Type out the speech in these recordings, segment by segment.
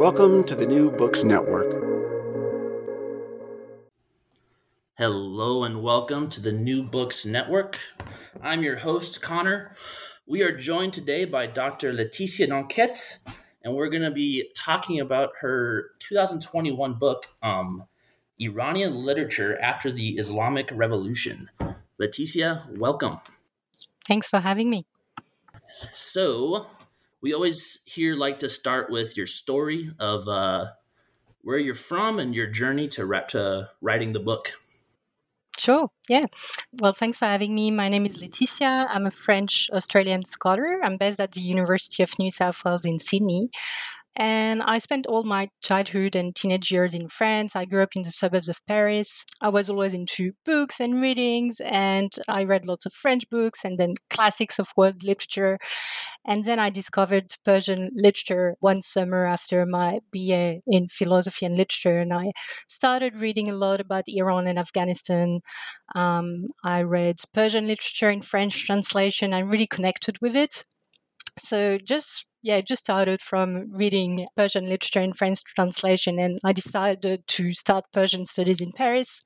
Welcome to the New Books Network. Hello and welcome to the New Books Network. I'm your host, Connor. We are joined today by Dr. Laetitia Nanquette, and we're going to be talking about her 2021 book, um, Iranian Literature After the Islamic Revolution. Laetitia, welcome. Thanks for having me. So, we always here like to start with your story of uh, where you're from and your journey to, to writing the book. Sure. Yeah. Well, thanks for having me. My name is Laetitia. I'm a French Australian scholar. I'm based at the University of New South Wales in Sydney. And I spent all my childhood and teenage years in France. I grew up in the suburbs of Paris. I was always into books and readings, and I read lots of French books and then classics of world literature. And then I discovered Persian literature one summer after my BA in philosophy and literature. And I started reading a lot about Iran and Afghanistan. Um, I read Persian literature in French translation. I really connected with it. So just yeah, just started from reading Persian literature in French translation, and I decided to start Persian studies in Paris.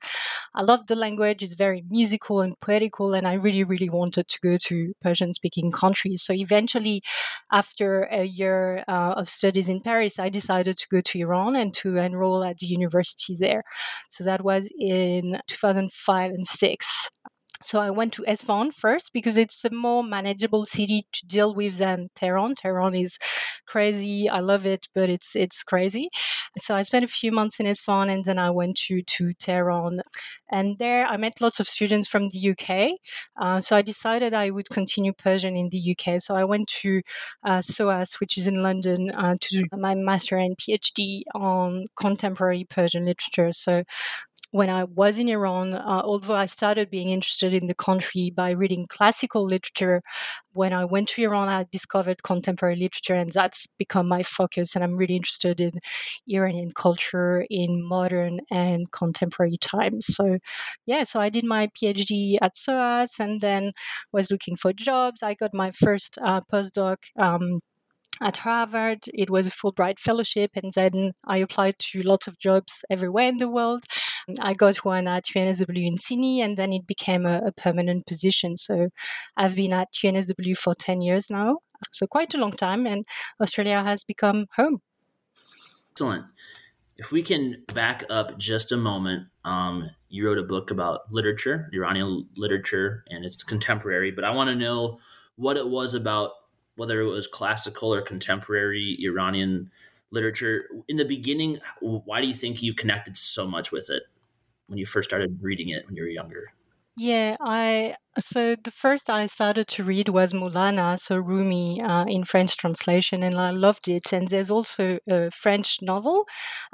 I love the language; it's very musical and poetical, and I really, really wanted to go to Persian-speaking countries. So eventually, after a year uh, of studies in Paris, I decided to go to Iran and to enroll at the university there. So that was in 2005 and six. So I went to Esfahan first because it's a more manageable city to deal with than Tehran. Tehran is crazy. I love it, but it's it's crazy. So I spent a few months in Esfahan and then I went to to Tehran. And there I met lots of students from the UK. Uh, so I decided I would continue Persian in the UK. So I went to uh, SOAS, which is in London, uh, to do my master and PhD on contemporary Persian literature. So when I was in Iran, uh, although I started being interested in the country by reading classical literature, when I went to Iran, I discovered contemporary literature, and that's become my focus. And I'm really interested in Iranian culture in modern and contemporary times. So, yeah, so I did my PhD at SOAS and then was looking for jobs. I got my first uh, postdoc. Um, at Harvard. It was a Fulbright fellowship, and then I applied to lots of jobs everywhere in the world. I got one at UNSW in Sydney, and then it became a, a permanent position. So I've been at UNSW for 10 years now, so quite a long time, and Australia has become home. Excellent. If we can back up just a moment, um, you wrote a book about literature, Iranian literature, and it's contemporary, but I want to know what it was about whether it was classical or contemporary Iranian literature. In the beginning, why do you think you connected so much with it when you first started reading it when you were younger? Yeah, I so the first I started to read was Mulana, so Rumi uh, in French translation, and I loved it. And there's also a French novel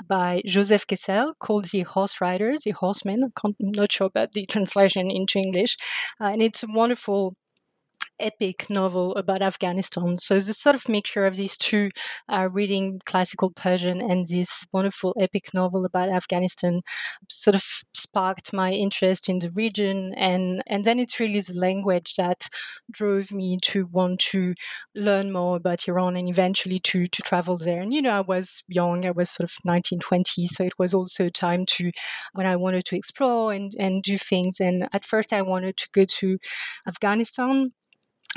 by Joseph Kessel called The Horse Riders, The Horsemen. I'm not sure about the translation into English, uh, and it's a wonderful epic novel about Afghanistan. So it's a sort of mixture of these two, uh, reading classical Persian and this wonderful epic novel about Afghanistan, sort of sparked my interest in the region. And, and then it's really the language that drove me to want to learn more about Iran and eventually to, to travel there. And, you know, I was young, I was sort of 19, 20. So it was also time to, when I wanted to explore and, and do things. And at first I wanted to go to Afghanistan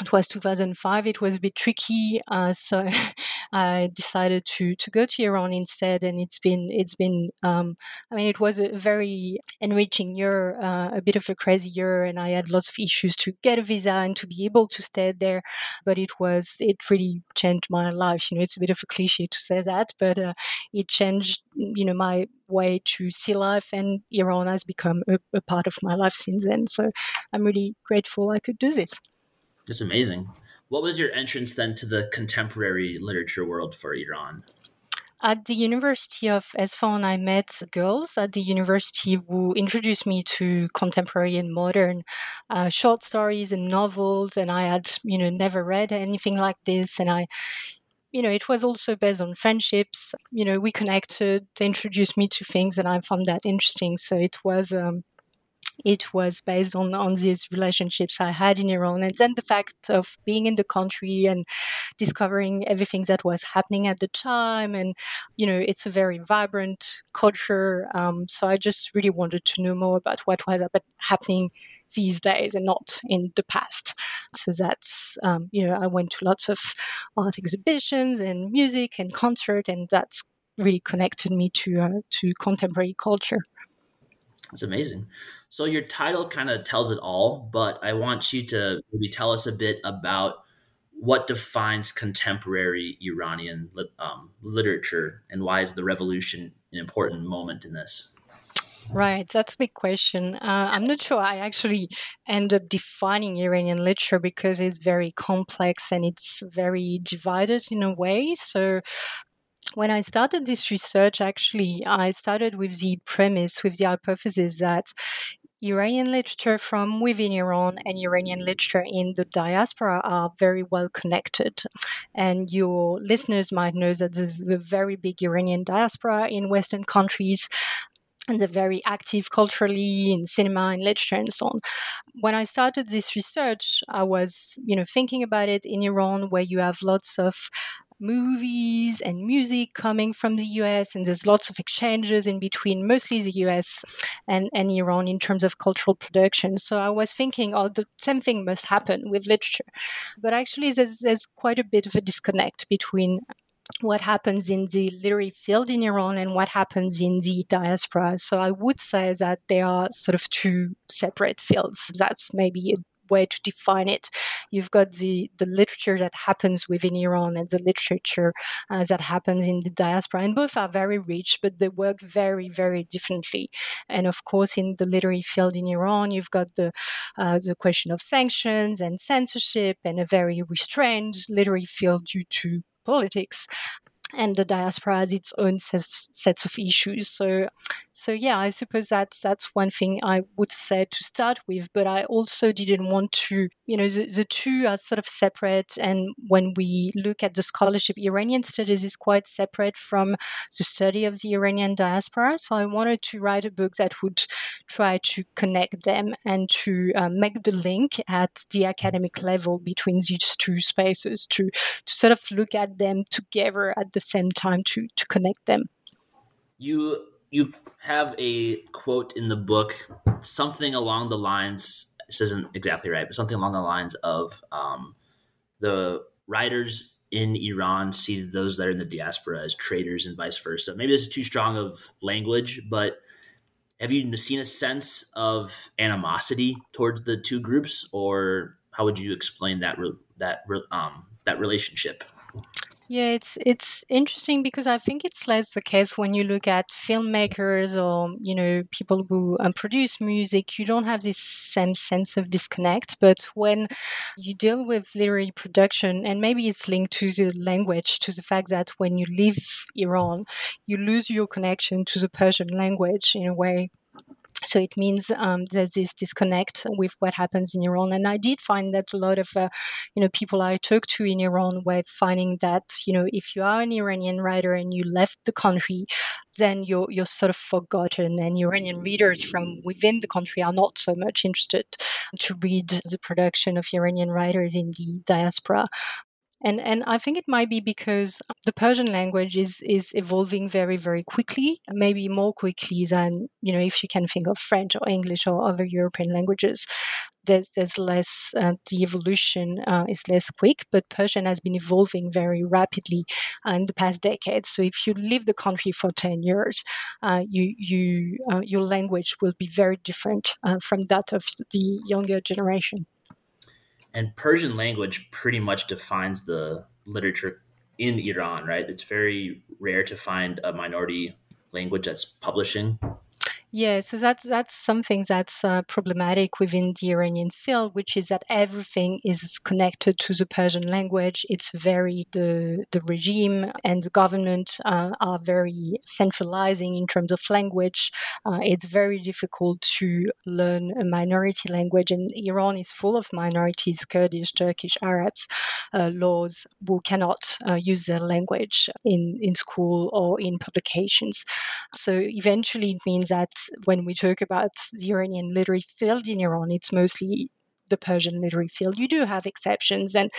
it was 2005 it was a bit tricky uh, so i decided to to go to iran instead and it's been it's been um, i mean it was a very enriching year uh, a bit of a crazy year and i had lots of issues to get a visa and to be able to stay there but it was it really changed my life you know it's a bit of a cliche to say that but uh, it changed you know my way to see life and iran has become a, a part of my life since then so i'm really grateful i could do this it's amazing. What was your entrance then to the contemporary literature world for Iran? At the University of Esfahan, I met girls at the university who introduced me to contemporary and modern uh, short stories and novels, and I had, you know, never read anything like this. And I, you know, it was also based on friendships. You know, we connected. Introduced me to things, and I found that interesting. So it was, um, it was based on, on these relationships I had in Iran. And then the fact of being in the country and discovering everything that was happening at the time. And, you know, it's a very vibrant culture. Um, so I just really wanted to know more about what was happening these days and not in the past. So that's, um, you know, I went to lots of art exhibitions and music and concert, and that's really connected me to uh, to contemporary culture. That's amazing. So your title kind of tells it all, but I want you to maybe tell us a bit about what defines contemporary Iranian um, literature and why is the revolution an important moment in this? Right, that's a big question. Uh, I'm not sure I actually end up defining Iranian literature because it's very complex and it's very divided in a way. So when I started this research, actually, I started with the premise, with the hypothesis that Iranian literature from within Iran and Iranian literature in the diaspora are very well connected. And your listeners might know that there's a very big Iranian diaspora in Western countries and they're very active culturally in cinema and literature and so on. When I started this research, I was, you know, thinking about it in Iran, where you have lots of movies and music coming from the US, and there's lots of exchanges in between, mostly the US and, and Iran in terms of cultural production. So I was thinking, oh, the same thing must happen with literature. But actually, there's, there's quite a bit of a disconnect between what happens in the literary field in Iran and what happens in the diaspora. So I would say that they are sort of two separate fields. That's maybe a way to define it. You've got the, the literature that happens within Iran and the literature uh, that happens in the diaspora. And both are very rich, but they work very, very differently. And of course, in the literary field in Iran, you've got the, uh, the question of sanctions and censorship and a very restrained literary field due to politics and the diaspora has its own sets, sets of issues. So, so yeah, I suppose that's that's one thing I would say to start with. But I also didn't want to, you know, the, the two are sort of separate. And when we look at the scholarship, Iranian studies is quite separate from the study of the Iranian diaspora. So I wanted to write a book that would try to connect them and to uh, make the link at the academic level between these two spaces to to sort of look at them together at the same time to to connect them. You you have a quote in the book, something along the lines. This isn't exactly right, but something along the lines of um, the writers in Iran see those that are in the diaspora as traitors and vice versa. Maybe this is too strong of language, but have you seen a sense of animosity towards the two groups, or how would you explain that re- that re- um, that relationship? Yeah, it's it's interesting because I think it's less the case when you look at filmmakers or you know people who um, produce music. You don't have this same sense of disconnect, but when you deal with literary production, and maybe it's linked to the language, to the fact that when you leave Iran, you lose your connection to the Persian language in a way so it means um, there's this disconnect with what happens in Iran. And I did find that a lot of, uh, you know, people I talked to in Iran were finding that, you know, if you are an Iranian writer and you left the country, then you're, you're sort of forgotten. And Iranian readers from within the country are not so much interested to read the production of Iranian writers in the diaspora and and I think it might be because the Persian language is is evolving very very quickly, maybe more quickly than you know if you can think of French or English or other European languages. There's there's less uh, the evolution uh, is less quick, but Persian has been evolving very rapidly uh, in the past decades. So if you leave the country for ten years, uh, you you uh, your language will be very different from that of the younger generation and Persian language pretty much defines the literature in Iran, right? It's very rare to find a minority language that's publishing yeah, so that's that's something that's uh, problematic within the Iranian field, which is that everything is connected to the Persian language. It's very the the regime and the government uh, are very centralizing in terms of language. Uh, it's very difficult to learn a minority language, and Iran is full of minorities: Kurdish, Turkish, Arabs, uh, Lors who cannot uh, use their language in in school or in publications. So eventually, it means that when we talk about the Iranian literary field in Iran, it's mostly the Persian literary field. You do have exceptions, and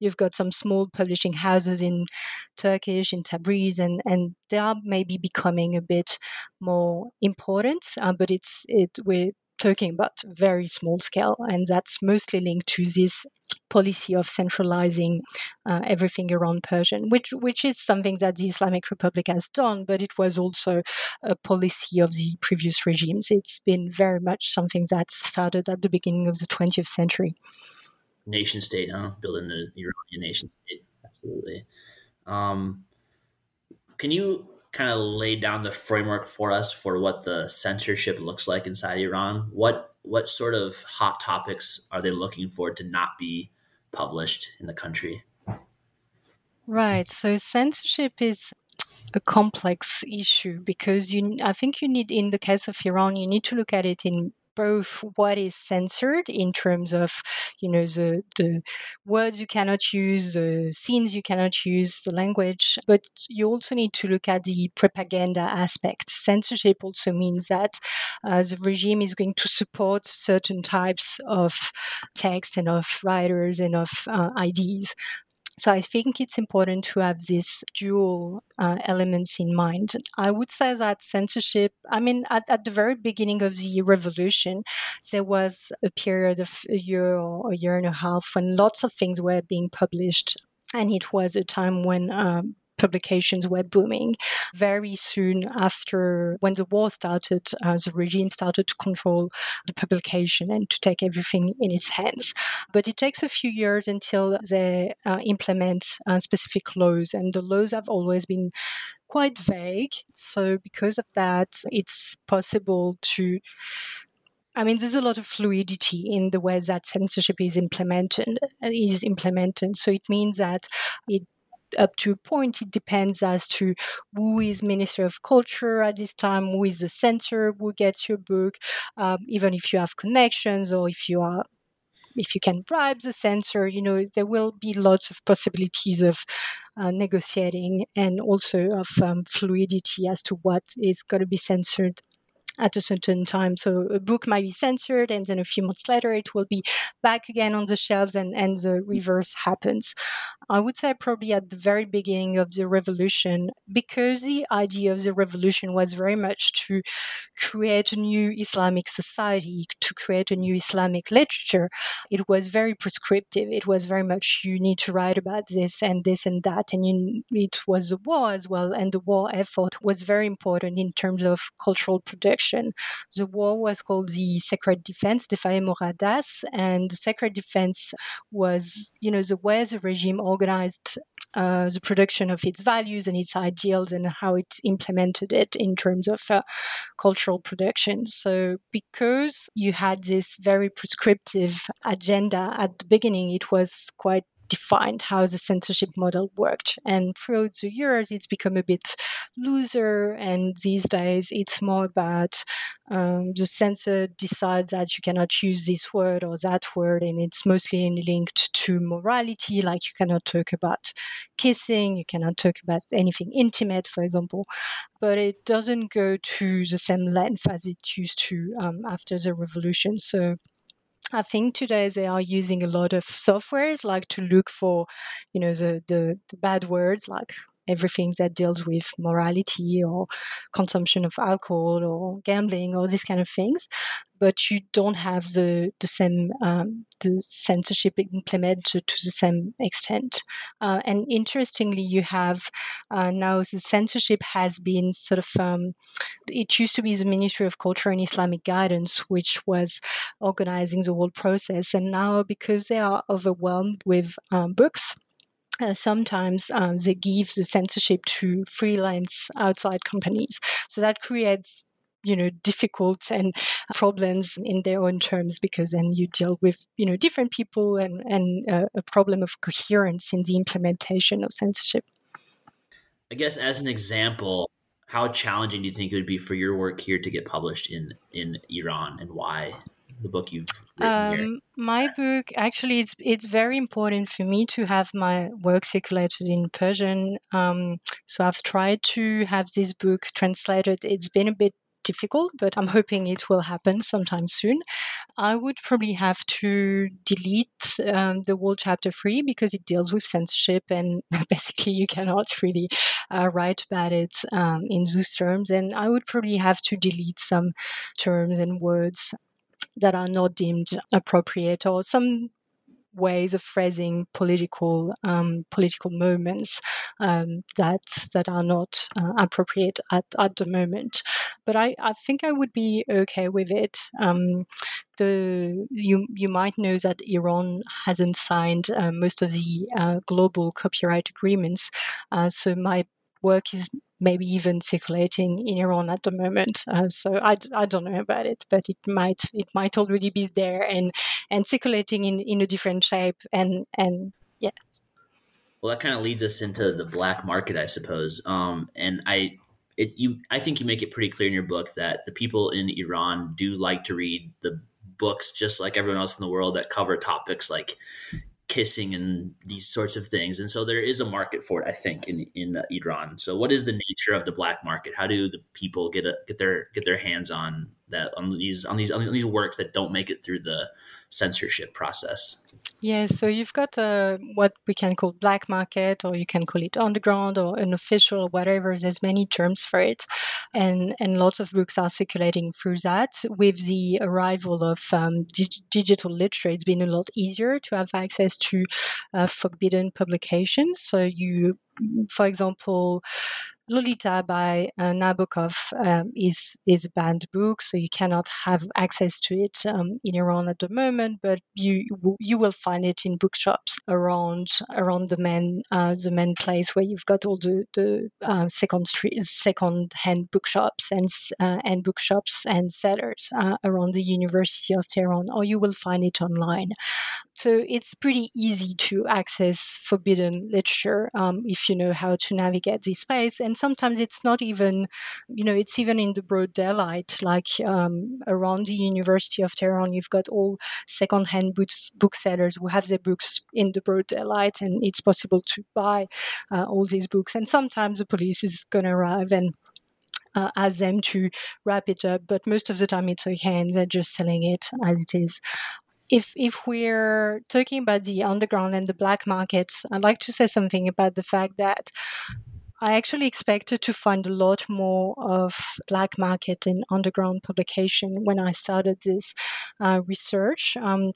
you've got some small publishing houses in Turkish, in Tabriz, and, and they are maybe becoming a bit more important. Uh, but it's it we're talking about very small scale, and that's mostly linked to this policy of centralizing uh, everything around Persian, which which is something that the Islamic Republic has done, but it was also a policy of the previous regimes. It's been very much something that started at the beginning of the 20th century. Nation state, huh? Building the Iranian nation state, absolutely. Um, can you kind of lay down the framework for us for what the censorship looks like inside Iran? What what sort of hot topics are they looking for to not be published in the country? Right. So censorship is a complex issue because you I think you need in the case of Iran you need to look at it in both what is censored in terms of you know the the words you cannot use the scenes you cannot use the language but you also need to look at the propaganda aspect. Censorship also means that uh, the regime is going to support certain types of text and of writers and of uh, IDs so I think it's important to have these dual uh, elements in mind. I would say that censorship, I mean, at, at the very beginning of the revolution, there was a period of a year or a year and a half when lots of things were being published. And it was a time when um, publications were booming. Very soon after, when the war started, uh, the regime started to control the publication and to take everything in its hands. But it takes a few years until they uh, implement uh, specific laws, and the laws have always been quite vague. So, because of that, it's possible to I mean, there's a lot of fluidity in the way that censorship is implemented. Is implemented, so it means that it up to a point, it depends as to who is Minister of Culture at this time, who is the censor who gets your book, um, even if you have connections or if you are if you can bribe the censor, you know, there will be lots of possibilities of uh, negotiating and also of um, fluidity as to what is going to be censored at a certain time. So a book might be censored, and then a few months later, it will be back again on the shelves, and, and the mm. reverse happens. I would say probably at the very beginning of the revolution, because the idea of the revolution was very much to create a new Islamic society, to create a new Islamic literature, it was very prescriptive. It was very much you need to write about this and this and that, and you, it was a war as well, and the war effort was very important in terms of cultural production. The war was called the Sacred Defense, Defa-e Moqaddas, and the Sacred Defense was, you know, the way the regime organized uh, the production of its values and its ideals and how it implemented it in terms of uh, cultural production. So, because you had this very prescriptive agenda at the beginning, it was quite defined how the censorship model worked. And throughout the years, it's become a bit looser. And these days, it's more about um, the censor decides that you cannot use this word or that word. And it's mostly linked to morality, like you cannot talk about kissing, you cannot talk about anything intimate, for example. But it doesn't go to the same length as it used to um, after the revolution. So I think today they are using a lot of softwares like to look for, you know, the, the, the bad words like everything that deals with morality or consumption of alcohol or gambling or these kind of things but you don't have the the same um, the censorship implemented to the same extent. Uh, and interestingly, you have uh, now the censorship has been sort of um, it used to be the Ministry of Culture and Islamic Guidance, which was organizing the whole process, and now because they are overwhelmed with um, books uh, sometimes um, they give the censorship to freelance outside companies. So that creates you know difficult and problems in their own terms because then you deal with you know different people and and uh, a problem of coherence in the implementation of censorship i guess as an example how challenging do you think it would be for your work here to get published in in iran and why the book you've um, my book actually it's it's very important for me to have my work circulated in Persian. Um, so I've tried to have this book translated. It's been a bit difficult, but I'm hoping it will happen sometime soon. I would probably have to delete um, the whole chapter three because it deals with censorship, and basically you cannot really uh, write about it um, in those terms. And I would probably have to delete some terms and words that are not deemed appropriate or some ways of phrasing political um, political moments um, that that are not uh, appropriate at, at the moment. But I, I think I would be okay with it. Um, the you you might know that Iran hasn't signed uh, most of the uh, global copyright agreements, uh, so my work is maybe even circulating in Iran at the moment. Uh, so I, I don't know about it, but it might it might already be there and and circulating in, in a different shape and and yeah. Well, that kind of leads us into the black market, I suppose. Um, and I it you I think you make it pretty clear in your book that the people in Iran do like to read the books just like everyone else in the world that cover topics like kissing and these sorts of things. And so there is a market for it i think in in uh, iran. So what is the nature of the black market? How do the people get a get their get their hands on that on these on these on these works that don't make it through the censorship process yeah, so you've got uh, what we can call black market, or you can call it underground or unofficial, or whatever. There's many terms for it, and and lots of books are circulating through that. With the arrival of um, di- digital literature, it's been a lot easier to have access to uh, forbidden publications. So you, for example Lolita by uh, Nabokov um, is is a banned book, so you cannot have access to it um, in Iran at the moment. But you you will find it in bookshops around around the main uh, the main place where you've got all the the uh, second street second hand bookshops and uh, and bookshops and sellers uh, around the University of Tehran, or you will find it online. So it's pretty easy to access forbidden literature um, if you know how to navigate this space. And sometimes it's not even, you know, it's even in the broad daylight. Like um, around the University of Tehran, you've got all secondhand books, booksellers who have their books in the broad daylight, and it's possible to buy uh, all these books. And sometimes the police is going to arrive and uh, ask them to wrap it up, but most of the time it's okay and they're just selling it as it is if if we're talking about the underground and the black markets, I'd like to say something about the fact that I actually expected to find a lot more of black market and underground publication when I started this uh, research. Um,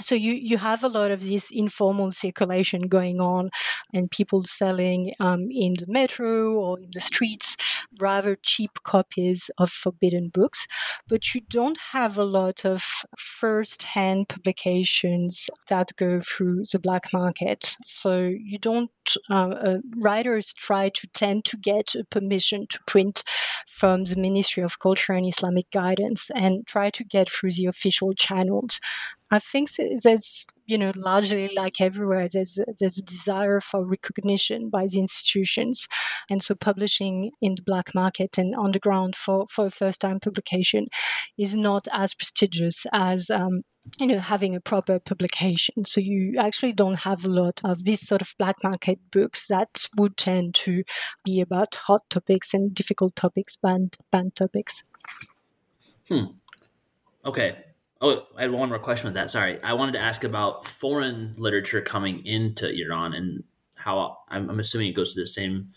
so you you have a lot of this informal circulation going on and people selling um, in the metro or in the streets rather cheap copies of forbidden books. But you don't have a lot of first-hand publications that go through the black market. So you don't uh, uh, writers try to tend to get permission to print from the ministry of culture and islamic guidance and try to get through the official channels I think there's, you know, largely like everywhere, there's there's a desire for recognition by the institutions, and so publishing in the black market and underground for for a first time publication is not as prestigious as um, you know having a proper publication. So you actually don't have a lot of these sort of black market books that would tend to be about hot topics and difficult topics, banned banned topics. Hmm. Okay, Oh, I had one more question with that. Sorry, I wanted to ask about foreign literature coming into Iran and how I'm, I'm assuming it goes through the same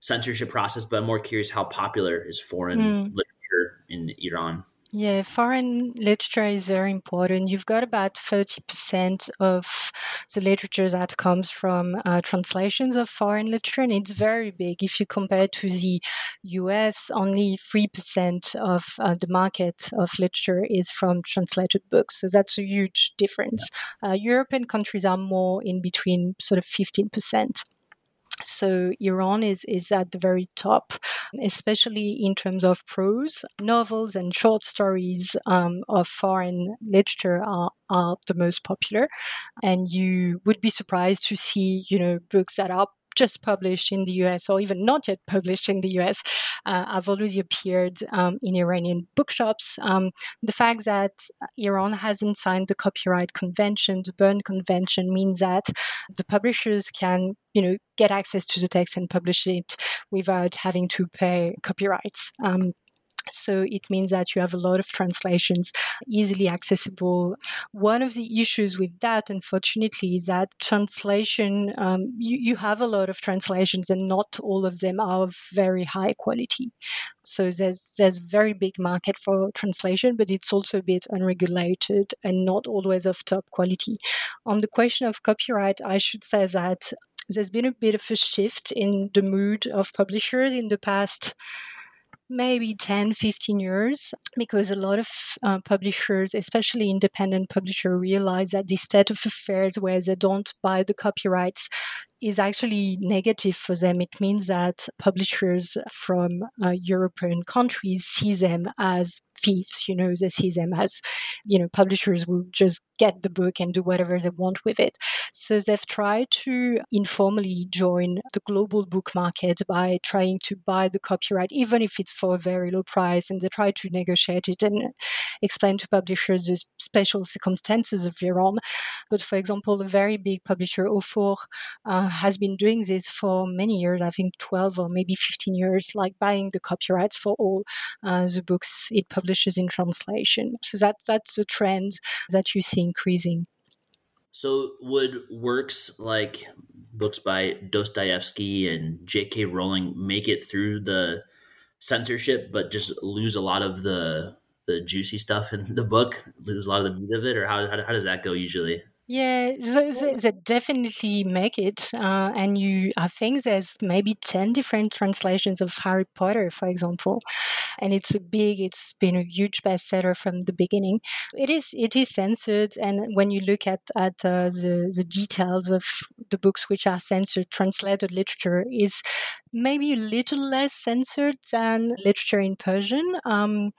censorship process, but I'm more curious how popular is foreign mm. literature in Iran. Yeah, foreign literature is very important. You've got about 30% of the literature that comes from uh, translations of foreign literature, and it's very big. If you compare to the US, only 3% of uh, the market of literature is from translated books. So that's a huge difference. Uh, European countries are more in between sort of 15%. So Iran is, is at the very top, especially in terms of prose. Novels and short stories um, of foreign literature are, are the most popular. And you would be surprised to see, you know, books that are just published in the US or even not yet published in the US uh, have already appeared um, in Iranian bookshops. Um, the fact that Iran hasn't signed the Copyright Convention, the Berne Convention, means that the publishers can, you know, get access to the text and publish it without having to pay copyrights. Um, So it means that you have a lot of translations easily accessible. One of the issues with that, unfortunately, is that translation, um, you, you have a lot of translations and not all of them are of very high quality. So there's there's very big market for translation, but it's also a bit unregulated and not always of top quality. On the question of copyright, I should say that there's been a bit of a shift in the mood of publishers in the past maybe 10 15 years because a lot of uh, publishers especially independent publishers realize that this state of affairs where they don't buy the copyrights is actually negative for them. It means that publishers from uh, European countries see them as thieves. You know, they see them as, you know, publishers will just get the book and do whatever they want with it. So they've tried to informally join the global book market by trying to buy the copyright, even if it's for a very low price. And they try to negotiate it and explain to publishers the special circumstances of Iran. But for example, a very big publisher, Ofogh, uh, has been doing this for many years, I think 12 or maybe 15 years, like buying the copyrights for all uh, the books it publishes in translation. So that, that's a trend that you see increasing. So would works like books by Dostoevsky and J.K. Rowling make it through the censorship, but just lose a lot of the the juicy stuff in the book, lose a lot of the meat of it, or how how, how does that go usually? Yeah, they, they definitely make it. Uh, and you, I think there's maybe 10 different translations of Harry Potter, for example. And it's a big, it's been a huge bestseller from the beginning. It is, it is censored. And when you look at, at uh, the, the details of the books which are censored, translated literature is maybe a little less censored than literature in Persian, um,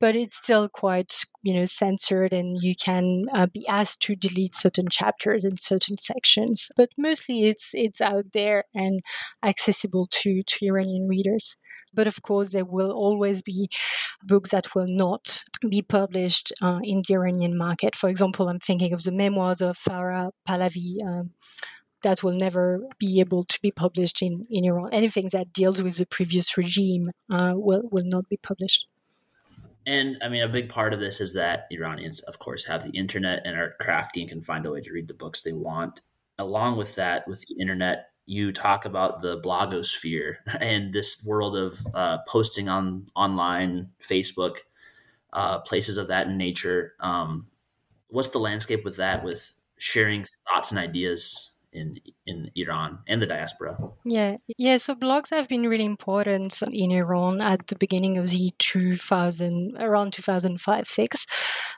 but it's still quite you know censored, and you can uh, be asked to delete certain chapters and certain sections. But mostly, it's it's out there and accessible to to Iranian readers. But of course, there will always be books that will not be published uh, in the Iranian market. For example, I'm thinking of the memoirs of Farah Pahlavi. Um, that will never be able to be published in, in Iran. Anything that deals with the previous regime uh, will, will not be published. And I mean, a big part of this is that Iranians, of course, have the internet and are crafty and can find a way to read the books they want. Along with that, with the internet, you talk about the blogosphere and this world of uh, posting on online, Facebook, uh, places of that nature. Um, what's the landscape with that, with sharing thoughts and ideas in in Iran and the diaspora. Yeah, yeah. So blogs have been really important in Iran at the beginning of the 2000, around 2005 six.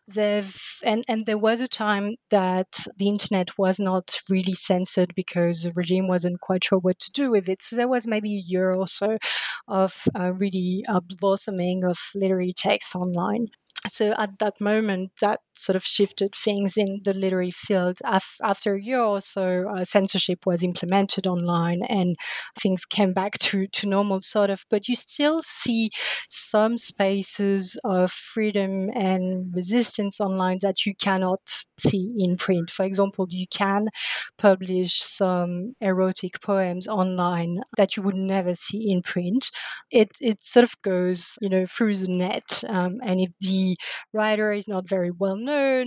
They've and and there was a time that the internet was not really censored because the regime wasn't quite sure what to do with it. So there was maybe a year or so of uh, really uh, blossoming of literary text online so at that moment that sort of shifted things in the literary field after a year or so uh, censorship was implemented online and things came back to, to normal sort of. But you still see some spaces of freedom and resistance online that you cannot see in print. For example you can publish some erotic poems online that you would never see in print. It, it sort of goes you know through the net um, and if the writer is not very well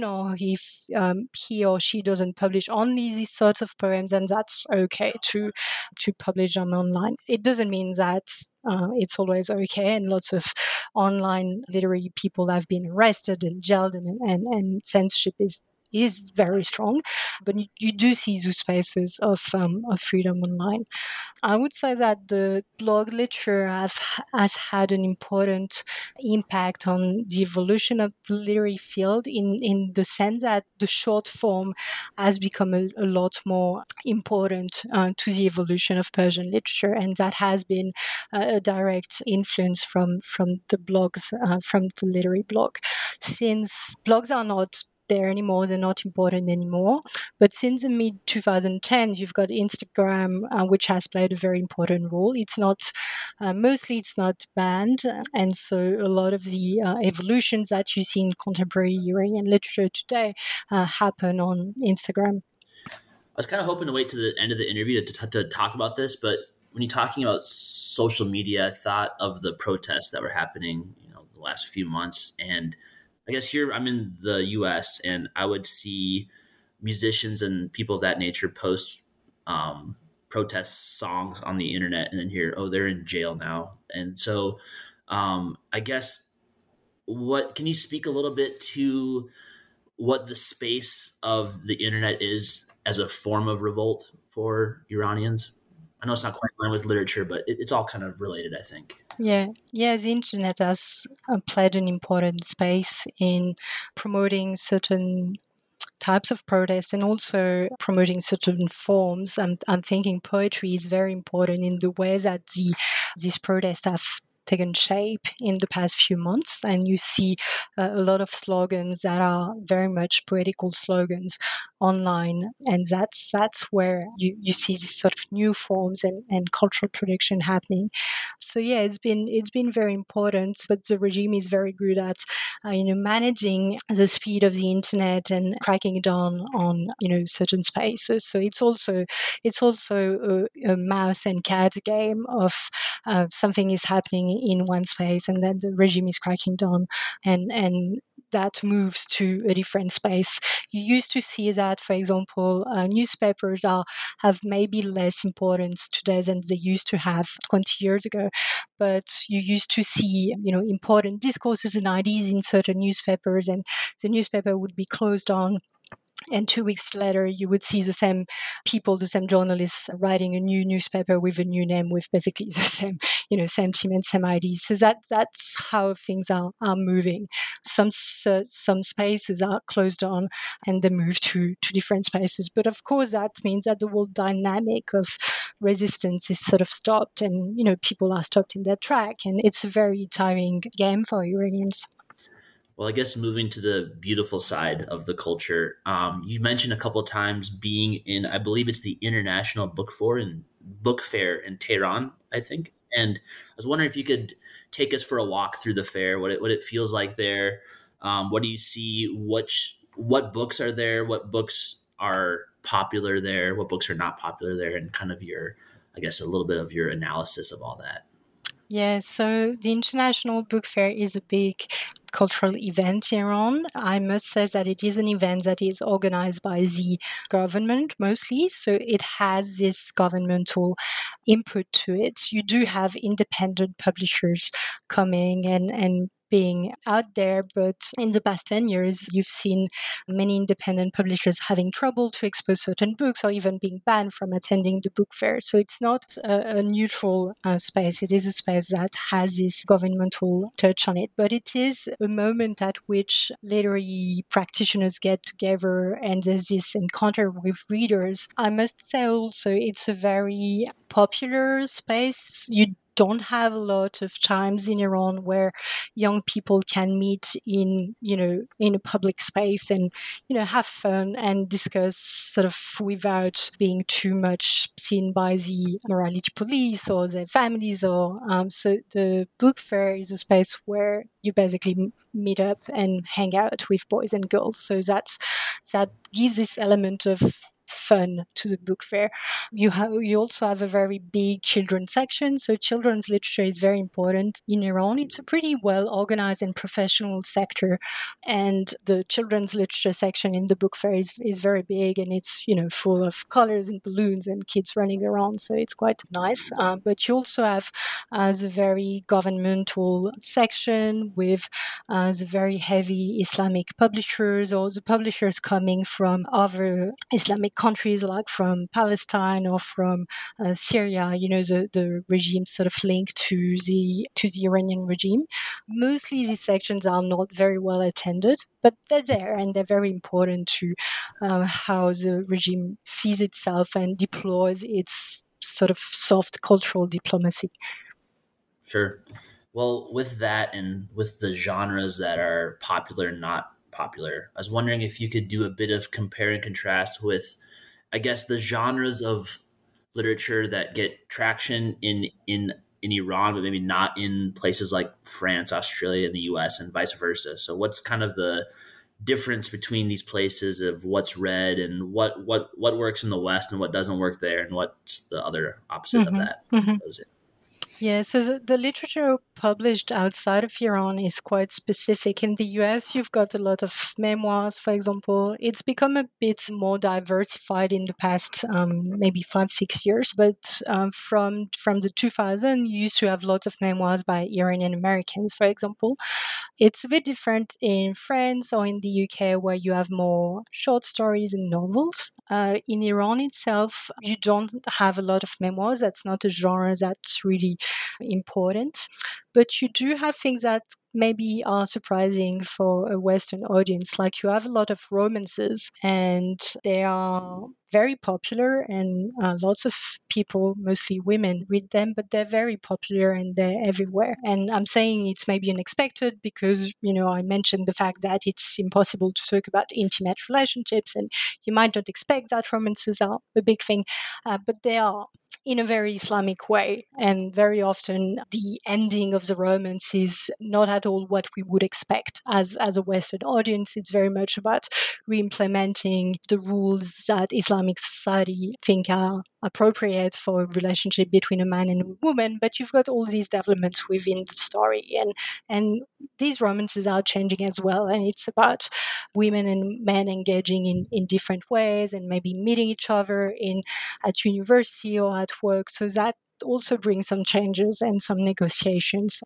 or if um, he or she doesn't publish only these sorts of poems, then that's okay to to publish them online. It doesn't mean that uh, it's always okay, and lots of online literary people have been arrested and jailed, and, and, and censorship is is very strong, but you, you do see those spaces of, um, of freedom online. I would say that the blog literature have, has had an important impact on the evolution of the literary field in, in the sense that the short form has become a, a lot more important uh, to the evolution of Persian literature, and that has been a direct influence from from the blogs, uh, from the literary blog. Since blogs are not there anymore. They're not important anymore. But since the mid 2010s, you've got Instagram, uh, which has played a very important role. It's not uh, mostly it's not banned, and so a lot of the uh, evolutions that you see in contemporary Iranian literature today uh, happen on Instagram. I was kind of hoping to wait to the end of the interview to, to, to talk about this, but when you're talking about social media, I thought of the protests that were happening, you know, the last few months. And I guess here I'm in the US and I would see musicians and people of that nature post um, protest songs on the internet and then hear, oh, they're in jail now. And so um, I guess what can you speak a little bit to what the space of the internet is as a form of revolt for Iranians? I know it's not quite in line with literature, but it, it's all kind of related, I think. Yeah, yeah, the internet has uh, played an important space in promoting certain types of protest and also promoting certain forms. I'm, I'm thinking poetry is very important in the way that the these protests have taken shape in the past few months, and you see uh, a lot of slogans that are very much poetical slogans online, and that's that's where you, you see these sort of new forms and, and cultural production happening. So yeah, it's been it's been very important, but the regime is very good at uh, you know managing the speed of the internet and cracking down on you know certain spaces. So it's also it's also a, a mouse and cat game of uh, something is happening in one space and then the regime is cracking down and and that moves to a different space. You used to see that, for example, uh, newspapers are have maybe less importance today than they used to have 20 years ago, but you used to see, you know, important discourses and ideas in certain newspapers, and the newspaper would be closed down and two weeks later you would see the same people the same journalists writing a new newspaper with a new name with basically the same you know sentiment same ideas so that that's how things are, are moving. Some uh, some spaces are closed on and they move to to different spaces. But of course that means that the whole dynamic of resistance is sort of stopped and you know people are stopped in their track and it's a very tiring game for iranians well, I guess moving to the beautiful side of the culture, um, you mentioned a couple times being in, I believe it's the International Book Fair in Book Fair in Tehran, I think. And I was wondering if you could take us for a walk through the fair, what it what it feels like there. Um, what do you see? Which what books are there? What books are popular there? What books are not popular there? And kind of your, I guess, a little bit of your analysis of all that. Yeah, so the International Book Fair is a big cultural event in Iran. I must say that it is an event that is organized by the government mostly, so it has this governmental input to it. You do have independent publishers coming and, and being out there. But in the past 10 years, you've seen many independent publishers having trouble to expose certain books or even being banned from attending the book fair. So it's not a, a neutral uh, space. It is a space that has this governmental touch on it. But it is a moment at which literary practitioners get together and there's this encounter with readers. I must say also, it's a very popular space. You don't have a lot of times in Iran where young people can meet in, you know, in a public space and, you know, have fun and discuss sort of without being too much seen by the morality police or their families or um, so the book fair is a space where you basically meet up and hang out with boys and girls. So that's that gives this element of fun to the book fair. You have you also have a very big children's section, so children's literature is very important in Iran. It's a pretty well organized and professional sector, and the children's literature section in the book fair is, is very big and it's you know full of colors and balloons and kids running around, so it's quite nice. Um, but you also have uh, the very governmental section with uh, the very heavy Islamic publishers or the publishers coming from other Islamic countries like from Palestine or from uh, Syria, you know, the, the regime sort of linked to the to the Iranian regime. Mostly these sections are not very well attended, but they're there and they're very important to uh, how the regime sees itself and deploys its sort of soft cultural diplomacy. Sure. Well, with that and with the genres that are popular not popular, I was wondering if you could do a bit of compare and contrast with I guess the genres of literature that get traction in in in Iran, but maybe not in places like France, Australia, and the U.S., and vice versa. So, what's kind of the difference between these places of what's read and what what what works in the West and what doesn't work there, and what's the other opposite Mm-hmm. of that. Mhm. Those- Yeah, so the, the literature published outside of Iran is quite specific. In the US, you've got a lot of memoirs, for example. It's become a bit more diversified in the past um, maybe five, six years. But um, from from the 2000, you used to have lots of memoirs by Iranian Americans, for example. It's a bit different in France or in the UK, where you have more short stories and novels. Uh, in Iran itself, you don't have a lot of memoirs. That's not a genre that's really important. But you do have things that maybe are surprising for a Western audience. Like you have a lot of romances, and they are very popular, and uh, lots of people, mostly women, read them, but they're very popular and they're everywhere. And I'm saying it's maybe unexpected because, you know, I mentioned the fact that it's impossible to talk about intimate relationships, and you might not expect that romances are a big thing, uh, but they are in a very Islamic way. And very often the ending of the romance is not at all what we would expect as, as a Western audience. It's very much about re-implementing the rules that Islamic society think are appropriate for a relationship between a man and a woman. But you've got all these developments within the story. And and these romances are changing as well. And it's about women and men engaging in, in different ways and maybe meeting each other in at university or at work. So that also brings some changes and some negotiations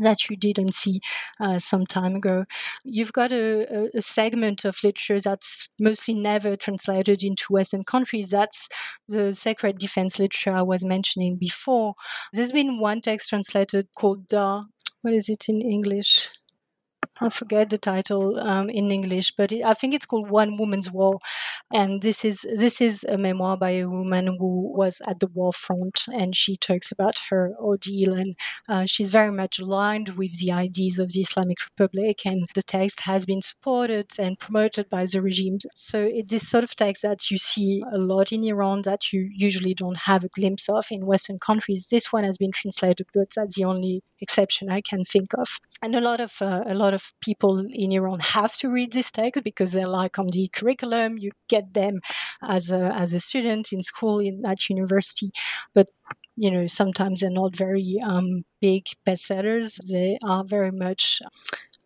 that you didn't see uh, some time ago. You've got a, a, segment of literature that's mostly never translated into Western countries. That's the sacred defense literature I was mentioning before. There's been one text translated called Da. What is it in English? I forget the title um, in English, but it, I think it's called One Woman's War, and this is this is a memoir by a woman who was at the war front, and she talks about her ordeal, and uh, she's very much aligned with the ideas of the Islamic Republic, and the text has been supported and promoted by the regime. So it's this sort of text that you see a lot in Iran that you usually don't have a glimpse of in Western countries. This one has been translated, but that's the only exception I can think of, and a lot of uh, a lot of people in Iran have to read this text because they're like on the curriculum. You get them as a as a student in school, in at university, but you know sometimes they're not very um, big bestsellers. They are very much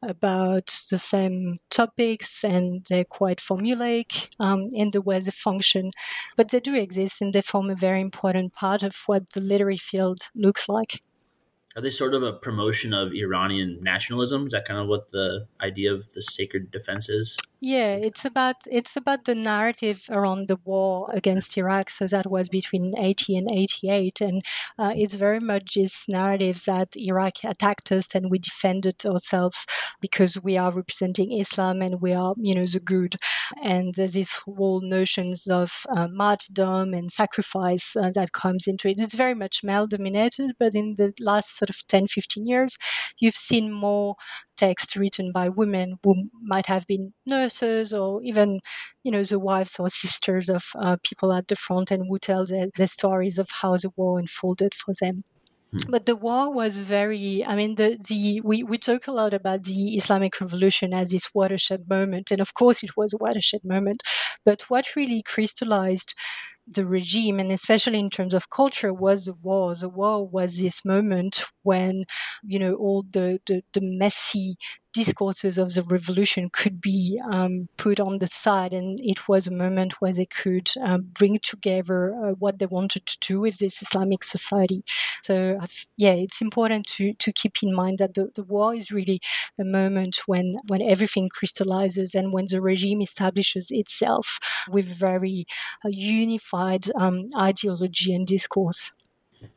about the same topics and they're quite formulaic um, in the way they function, but they do exist and they form a very important part of what the literary field looks like are they sort of a promotion of Iranian nationalism? Is that kind of what the idea of the sacred defense is? Yeah, it's about it's about the narrative around the war against Iraq. So that was between eighty and eighty-eight, and uh, it's very much this narrative that Iraq attacked us and we defended ourselves because we are representing Islam and we are, you know, the good. And there's these whole notions of uh, martyrdom and sacrifice uh, that comes into it. It's very much male-dominated, but in the last sort of 10, 15 years, you've seen more texts written by women who might have been nurses or even, you know, the wives or sisters of uh, people at the front and who tell their, their stories of how the war unfolded for them. But the war was very, I mean, the, the we, we talk a lot about the Islamic Revolution as this watershed moment. And of course, it was a watershed moment. But what really crystallized the regime, and especially in terms of culture, was the war. The war was this moment when, you know, all the, the, the messy discourses of the revolution could be um, put on the side, and it was a moment where they could um, bring together uh, what they wanted to do with this Islamic society. So, yeah, it's important to, to keep in mind that the, the war is really a moment when, when everything crystallizes and when the regime establishes itself with very uh, unified um, ideology and discourse.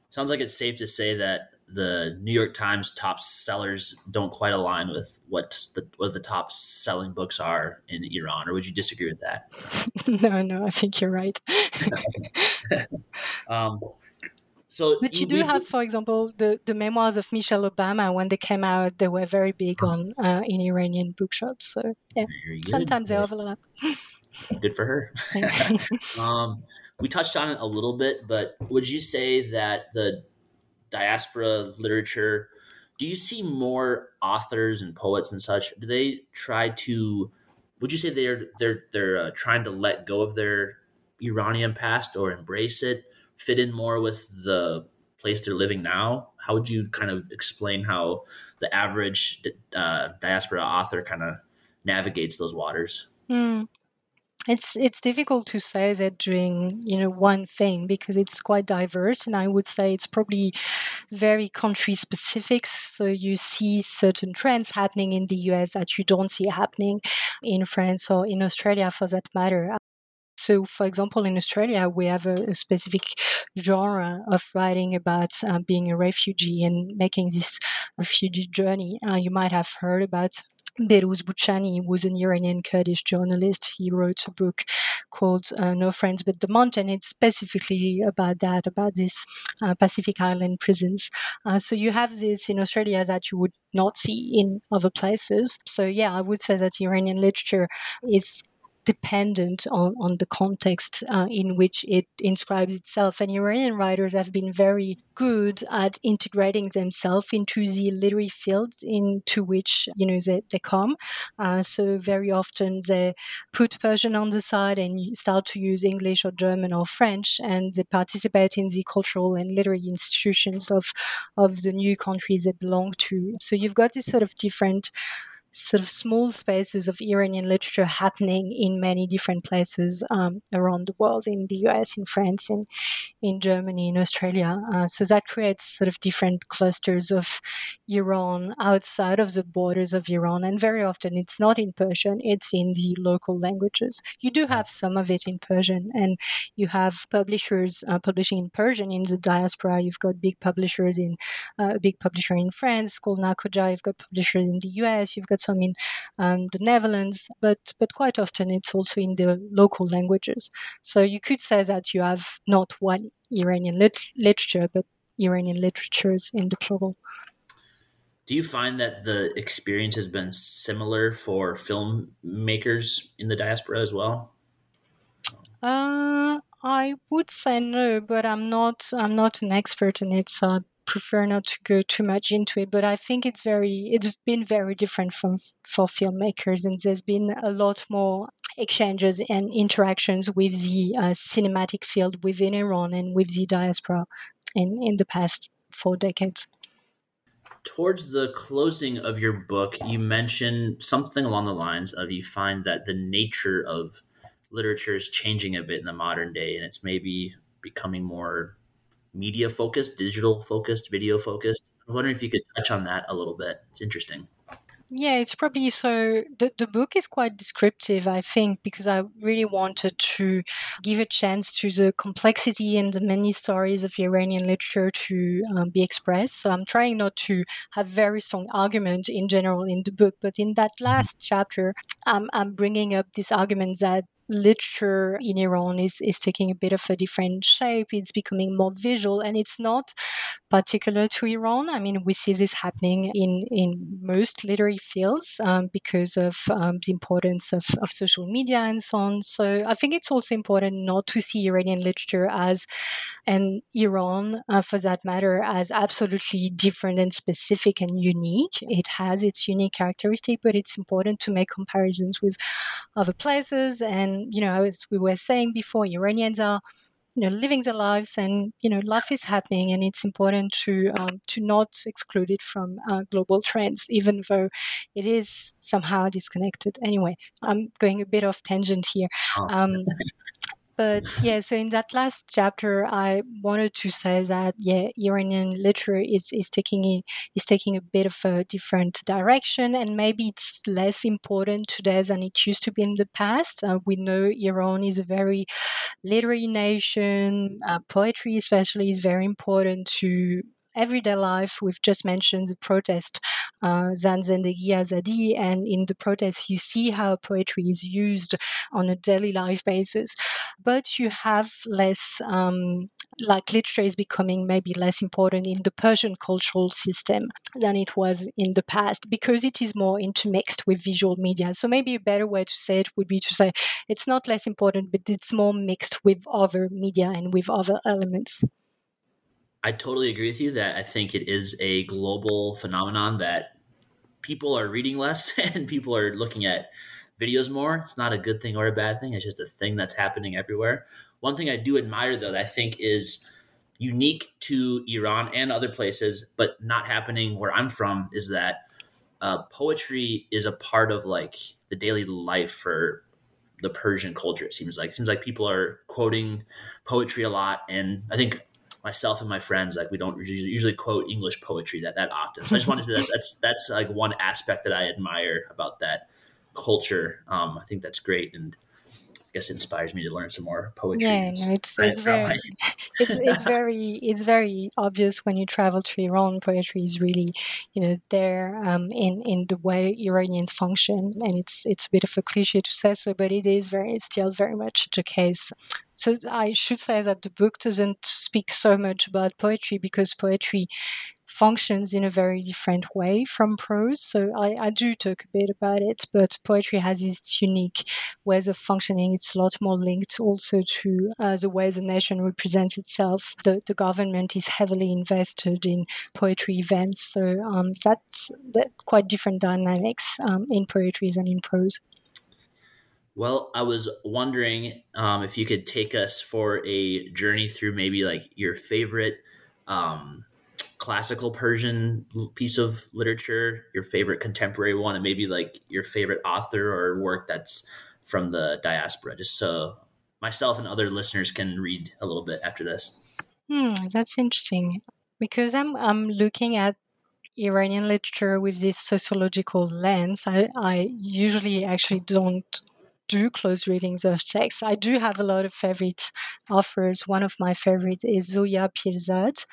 Sounds like it's safe to say that the New York Times top sellers don't quite align with what the what the top selling books are in Iran, or would you disagree with that? no, no, I think you're right. um, so, but you, do have, for example, the, the memoirs of Michelle Obama. When they came out, they were very big on uh, in Iranian bookshops. So yeah, sometimes they overlap. Good for her. um, we touched on it a little bit, but would you say that the diaspora literature do you see more authors and poets and such do they try to would you say they're they're they're uh, trying to let go of their Iranian past or embrace it, fit in more with the place they're living now? How would you kind of explain how the average uh, diaspora author kind of navigates those waters? Mm. It's it's difficult to say that doing you know one thing because it's quite diverse, and I would say it's probably very country specific. So you see certain trends happening in the US that you don't see happening in France or in Australia, for that matter. So, for example, in Australia, we have a, a specific genre of writing about uh, being a refugee and making this refugee journey. Uh, you might have heard about Behrouz Boochani was an Iranian Kurdish journalist. He wrote a book called uh, No Friends But the Mountain. It's specifically about that, about these uh, Pacific Island prisons. Uh, so you have this in Australia that you would not see in other places. So, yeah, I would say that Iranian literature is dependent on, on the context uh, in which it inscribes itself. And Iranian writers have been very good at integrating themselves into the literary fields into which you know they, they come. Uh, so very often they put Persian on the side and start to use English or German or French, and they participate in the cultural and literary institutions of of the new countries they belong to. So you've got this sort of different sort of small spaces of Iranian literature happening in many different places um, around the world, in the US, in France, in, in Germany, in Australia. Uh, so that creates sort of different clusters of Iran outside of the borders of Iran. And very often it's not in Persian, it's in the local languages. You do have some of it in Persian, and you have publishers uh, publishing in Persian in the diaspora. You've got big publishers in uh, a big publisher in France called Naqoujah. You've got publishers in the US. You've got some in um, the Netherlands, but but quite often it's also in the local languages. So you could say that you have not one Iranian lit- literature, but Iranian literatures in the plural. Do you find that the experience has been similar for filmmakers in the diaspora as well? Uh, I would say no, but I'm not. I'm not an expert in it, so prefer not to go too much into it, but I think it's very it's been very different from for filmmakers, and there's been a lot more exchanges and interactions with the uh, cinematic field within Iran and with the diaspora in in the past four decades. Towards the closing of your book, you mention something along the lines of you find that the nature of literature is changing a bit in the modern day, and it's maybe becoming more media focused, digital focused, video focused. I'm wondering if you could touch on that a little bit. It's interesting. Yeah, it's probably so. The, the book is quite descriptive, I think, because I really wanted to give a chance to the complexity and the many stories of Iranian literature to um, be expressed. So I'm trying not to have very strong argument in general in the book, but in that last chapter, I'm, I'm bringing up this argument that literature in Iran is, is taking a bit of a different shape. It's becoming more visual, and it's not particular to Iran. I mean, we see this happening in, in most literary fields um, because of um, the importance of, of social media and so on. So I think it's also important not to see Iranian literature as, and Iran, uh, for that matter, as absolutely different and specific and unique. It has its unique characteristic, but it's important to make comparisons with other places and you know, as we were saying before, Iranians are you know living their lives and you know life is happening and it's important to um, to not exclude it from uh, global trends even though it is somehow disconnected anyway i'm going a bit off tangent here oh. um, but yeah, so in that last chapter, I wanted to say that yeah, Iranian literature is is taking a, is taking a bit of a different direction, and maybe it's less important today than it used to be in the past. Uh, we know Iran is a very literary nation. Uh, poetry, especially, is very important to everyday life. We've just mentioned the protest, uh, Zan Zendegi Azadi, and in the protest, you see how poetry is used on a daily life basis. But you have less, um, like literature is becoming maybe less important in the Persian cultural system than it was in the past because it is more intermixed with visual media. So maybe a better way to say it would be to say it's not less important, but it's more mixed with other media and with other elements. I totally agree with you that I think it is a global phenomenon that people are reading less and people are looking at videos more. It's not a good thing or a bad thing. It's just a thing that's happening everywhere. One thing I do admire, though, that I think is unique to Iran and other places, but not happening where I'm from, is that uh, poetry is a part of like the daily life for the Persian culture. It seems like it seems like people are quoting poetry a lot, and I think myself and my friends like we don't usually quote English poetry that that often. So I just wanted to say that's that's, that's like one aspect that I admire about that culture. Um, I think that's great, and guess inspires me to learn some more poetry. Yeah, no, it's it's very it's it's very it's very obvious when you travel to Iran. Poetry is really, you know, there um, in in the way Iranians function, and it's it's a bit of a cliche to say so, but it is very still very much the case. So I should say that the book doesn't speak so much about poetry because poetry functions in a very different way from prose. So I, I, do talk a bit about it, but poetry has its unique ways of functioning. It's a lot more linked also to uh, the way the nation represents itself. The, the government is heavily invested in poetry events. So um, that's that quite different dynamics um, in poetry than in prose. Well, I was wondering um, if you could take us for a journey through maybe like your favorite um, classical Persian piece of literature, your favorite contemporary one, and maybe like your favorite author or work that's from the diaspora, just so myself and other listeners can read a little bit after this. Hmm, that's interesting because I'm I'm looking at Iranian literature with this sociological lens. I, I usually actually don't do close readings of texts. I do have a lot of favorite authors. One of my favorite is Zoya Pirzad,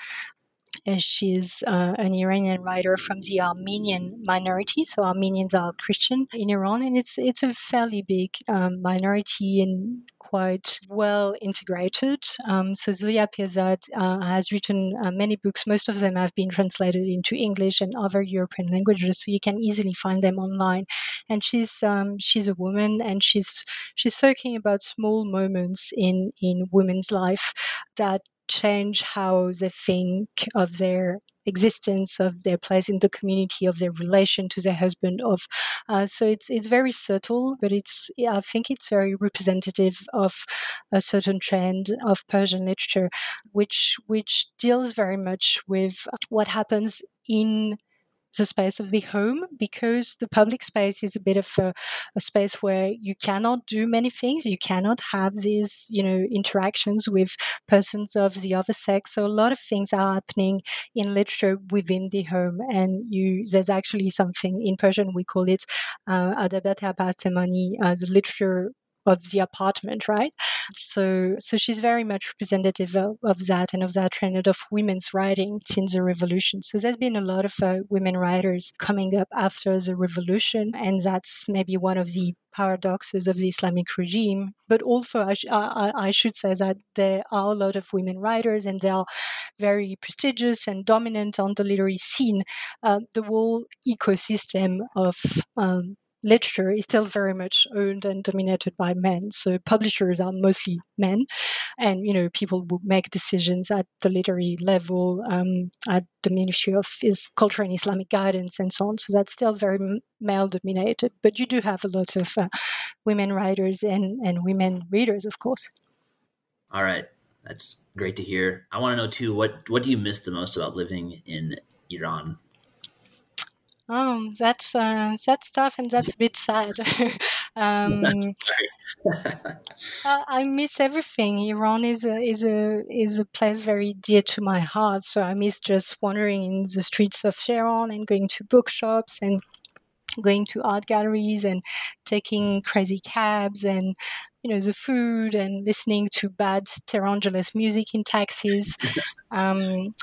she's uh, an Iranian writer from the Armenian minority. So Armenians are Christian in Iran, and it's it's a fairly big um, minority and quite well integrated. Um, so Zoya Pirzad uh, has written uh, many books. Most of them have been translated into English and other European languages, so you can easily find them online. And she's um, she's a woman, and she's she's talking about small moments in in women's life that change how they think of their existence, of their place in the community, of their relation to their husband. Of uh, so it's it's very subtle, but it's I think it's very representative of a certain trend of Persian literature, which which deals very much with what happens in the space of the home because the public space is a bit of a, a, space where you cannot do many things. You cannot have these you know interactions with persons of the other sex. So a lot of things are happening in literature within the home and you there's actually something in persian we call it uh, adabat uh, the literature of the apartment, right? So, so she's very much representative of, of, that and of that trend of women's writing since the revolution. So there's been a lot of uh, women writers coming up after the revolution, and that's maybe one of the paradoxes of the Islamic regime. But also, I, sh- I, I, should say that there are a lot of women writers, and they are very prestigious and dominant on the literary scene. Uh, the whole ecosystem of um, literature is still very much owned and dominated by men. So publishers are mostly men, and you know people who make decisions at the literary level, um, at the Ministry of Culture and Islamic Guidance, and so on. So that's still very male dominated. But you do have a lot of uh, women writers and and women readers, of course. All right, that's great to hear. I want to know too what what do you miss the most about living in Iran? Oh, that's uh, that's tough and that's a bit sad. um, I, I miss everything. Iran is a is a is a place very dear to my heart. So I miss just wandering in the streets of Tehran and going to bookshops and going to art galleries and taking crazy cabs and you know the food and listening to bad Tehran music in taxis. Um,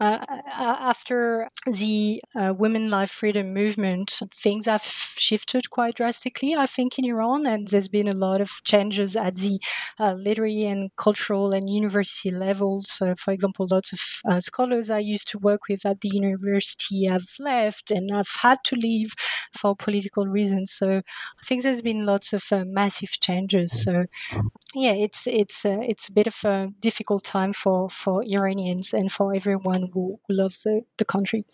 uh, after the uh, women life freedom movement, things have shifted quite drastically, I think, in Iran, and there's been a lot of changes at the uh, literary and cultural and university levels. So, for example, lots of uh, scholars I used to work with at the university have left and have had to leave for political reasons. So, I think there's been lots of uh, massive changes. So, yeah, it's it's uh, it's a bit of a difficult time for for Iranians and for everyone who, who loves the, the country.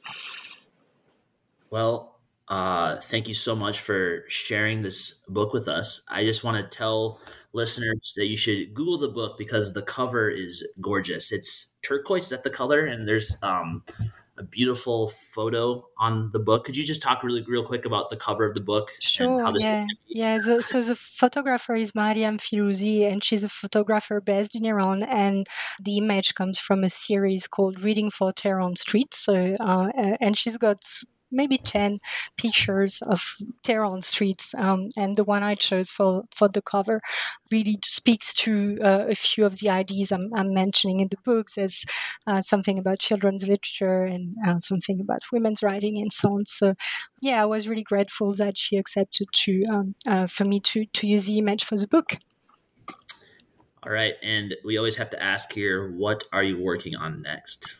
Well, Uh, thank you so much for sharing this book with us. I just want to tell listeners that you should Google the book because the cover is gorgeous. It's turquoise at the color, and there's um, a beautiful photo on the book. Could you just talk really real quick about the cover of the book? Sure. yeah. Yeah. So, so the photographer is Mariam Firouzi, and she's a photographer based in Iran. And the image comes from a series called Reading for Tehran Street. So, uh, and she's got maybe 10 pictures of Tehran streets. Um, and the one I chose for, for the cover really speaks to uh, a few of the ideas I'm, I'm, mentioning in the book. There's uh, something about children's literature and uh, something about women's writing and so on. So, yeah, I was really grateful that she accepted to um, uh, for me to, to use the image for the book. All right. And we always have to ask here what are you working on next?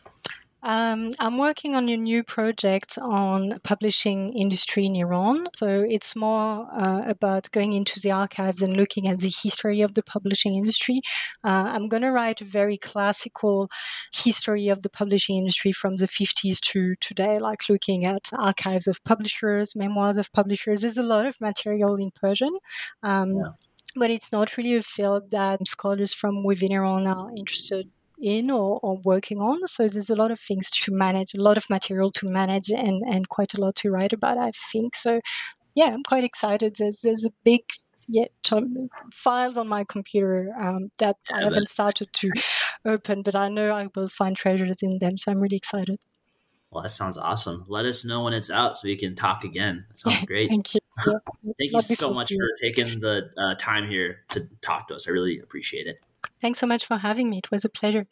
Um, I'm working on a new project on publishing industry in Iran. So it's more uh, about going into the archives and looking at the history of the publishing industry. Uh, I'm going to write a very classical history of the publishing industry from the 50s to today, like looking at archives of publishers, memoirs of publishers. There's a lot of material in Persian. Um, yeah but it's not really a field that scholars from within Iran are interested in or, or, working on. So there's a lot of things to manage, a lot of material to manage, and, and quite a lot to write about, I think. So, yeah, I'm quite excited. There's, there's a big yet files on my computer um, that I haven't started to open, but I know I will find treasures in them. So I'm really excited. Well, that sounds awesome. Let us know when it's out so we can talk again. That sounds great. Thank you. Yeah. Thank you so much for taking the uh, time here to talk to us. I really appreciate it. Thanks so much for having me. It was a pleasure.